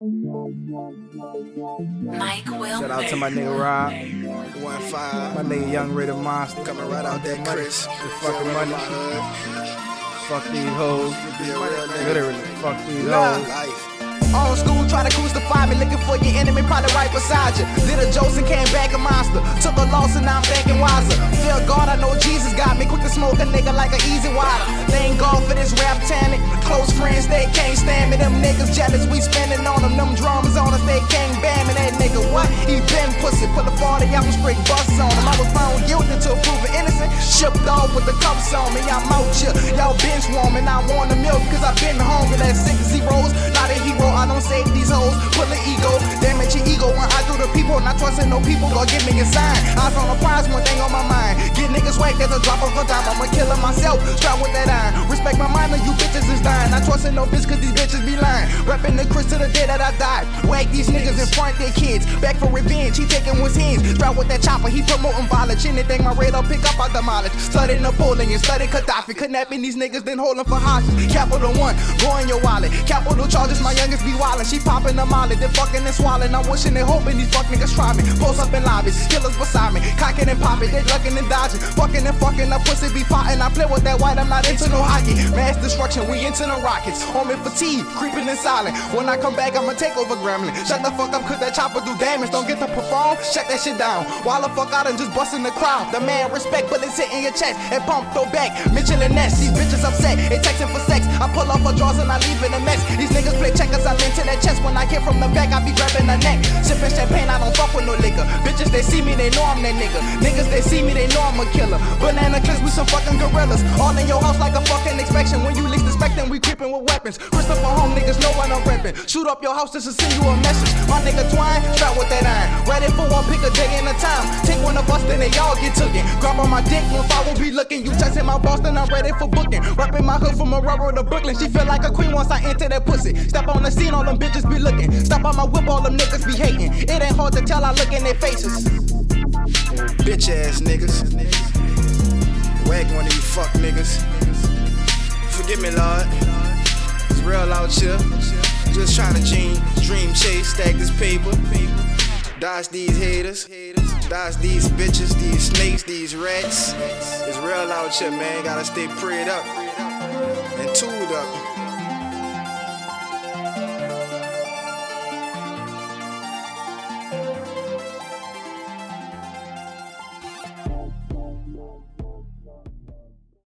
Mike Will. Shout out to my nigga Rob, One five. my nigga Young Raider Monster. Coming right out that Chris. The fucking money. Fuck these hoes. Be a. Literally, fuck these Nah. hoes. Life. Old school, try to crucify me, looking for your enemy, probably right beside you. Did a Joseph, came back a monster. Took a loss and now I'm thinking wiser. Feel God, I know Jesus got me. Quick to smoke a nigga like an easy water. Thank God for this rap talent. Close friends, they can't stand me. Them niggas jealous, we spending on them. Drums on us, they ban me. That nigga, what? He been pussy. Put the 40 out and straight busts on him. I was found guilty to proven innocent. Shipped off with the cuffs on me. I'm out here. Y'all been swarming. I want the milk cause i been hungry. That's six zeros. Not a hero. I don't save these hoes. Pull the ego. Damage your ego when I do the people. Not trusting no people. Go give me a sign. I found a prize, one thing on my mind. Get niggas whacked as a drop of a dime. I'ma kill myself. Strap with that iron. Respect my mind or you bitches is dying. I trust in no bitch cause these bitches be lying. Reppin' the Chris to the day that I die. Whack these niggas in front their kids. Back for revenge. He taking his. Strap with that chopper. He promoting violence. Anything my radar pick up, I demolish. Studied Napoleon. Studied Gaddafi. Kidnapping these niggas, then holding for hostage. Capital one. In your wallet. Capital charges. My youngest be wildin'. She popping the molly. Then fucking and swallowing. I'm wishing and hoping these fuck niggas try me. Post up in lobbies. Killers beside me. Cocking and popping. They ducking and dodging. Fucking and fucking. That pussy be fighting. I play with that white. I'm not into no hockey. Mass destruction. We into the rockets. Home in fatigue. Creeping and silent. When I come back, I'ma take over Gremlin. Shut the fuck up, cause that chopper do damage. Don't get to perform. Shut that shit down. While the fuck out and just busting the crowd. The man respect, bullets hit in your chest. And pump, throw back. Mitchell and Ness. These bitches upset. They texting for sex. I pull off her drawers and I leave in a mess. These niggas play checkers. I'm into their chest. When I hit from the back, I be grabbing the neck. Sipping champagne, I don't fuck with no liquor. Bitches, they see me, they know I'm that nigga. Niggas, they see me, they know I'm a killer. Banana clips, we some fucking gorillas. All in your house like a fucking When you least expecting, we creeping with weapons. Christopher home, niggas know when I'm reppin'. Shoot up your house just to send you a message. My nigga twine, strap with that iron. Ready for one, pick a day and a time. Take one of us, then they all get tookin'. Grab on my dick, when I will be looking. You texting my boss, then I'm ready for booking. Rapping my hood from a rubber to Brooklyn. She feel like a queen once I enter that pussy. Step on the scene, all them bitches be looking. Stop on my whip, all them niggas be hating. It ain't hard to tell, I look in their faces. Bitch ass niggas. Whack one of you fuck niggas forgive me, Lord. It's real out here. Just trying to dream, dream chase, stack this paper. Dodge these haters, dodge these bitches, these snakes, these rats. It's real out here, man. Gotta stay prayed up and tooled up.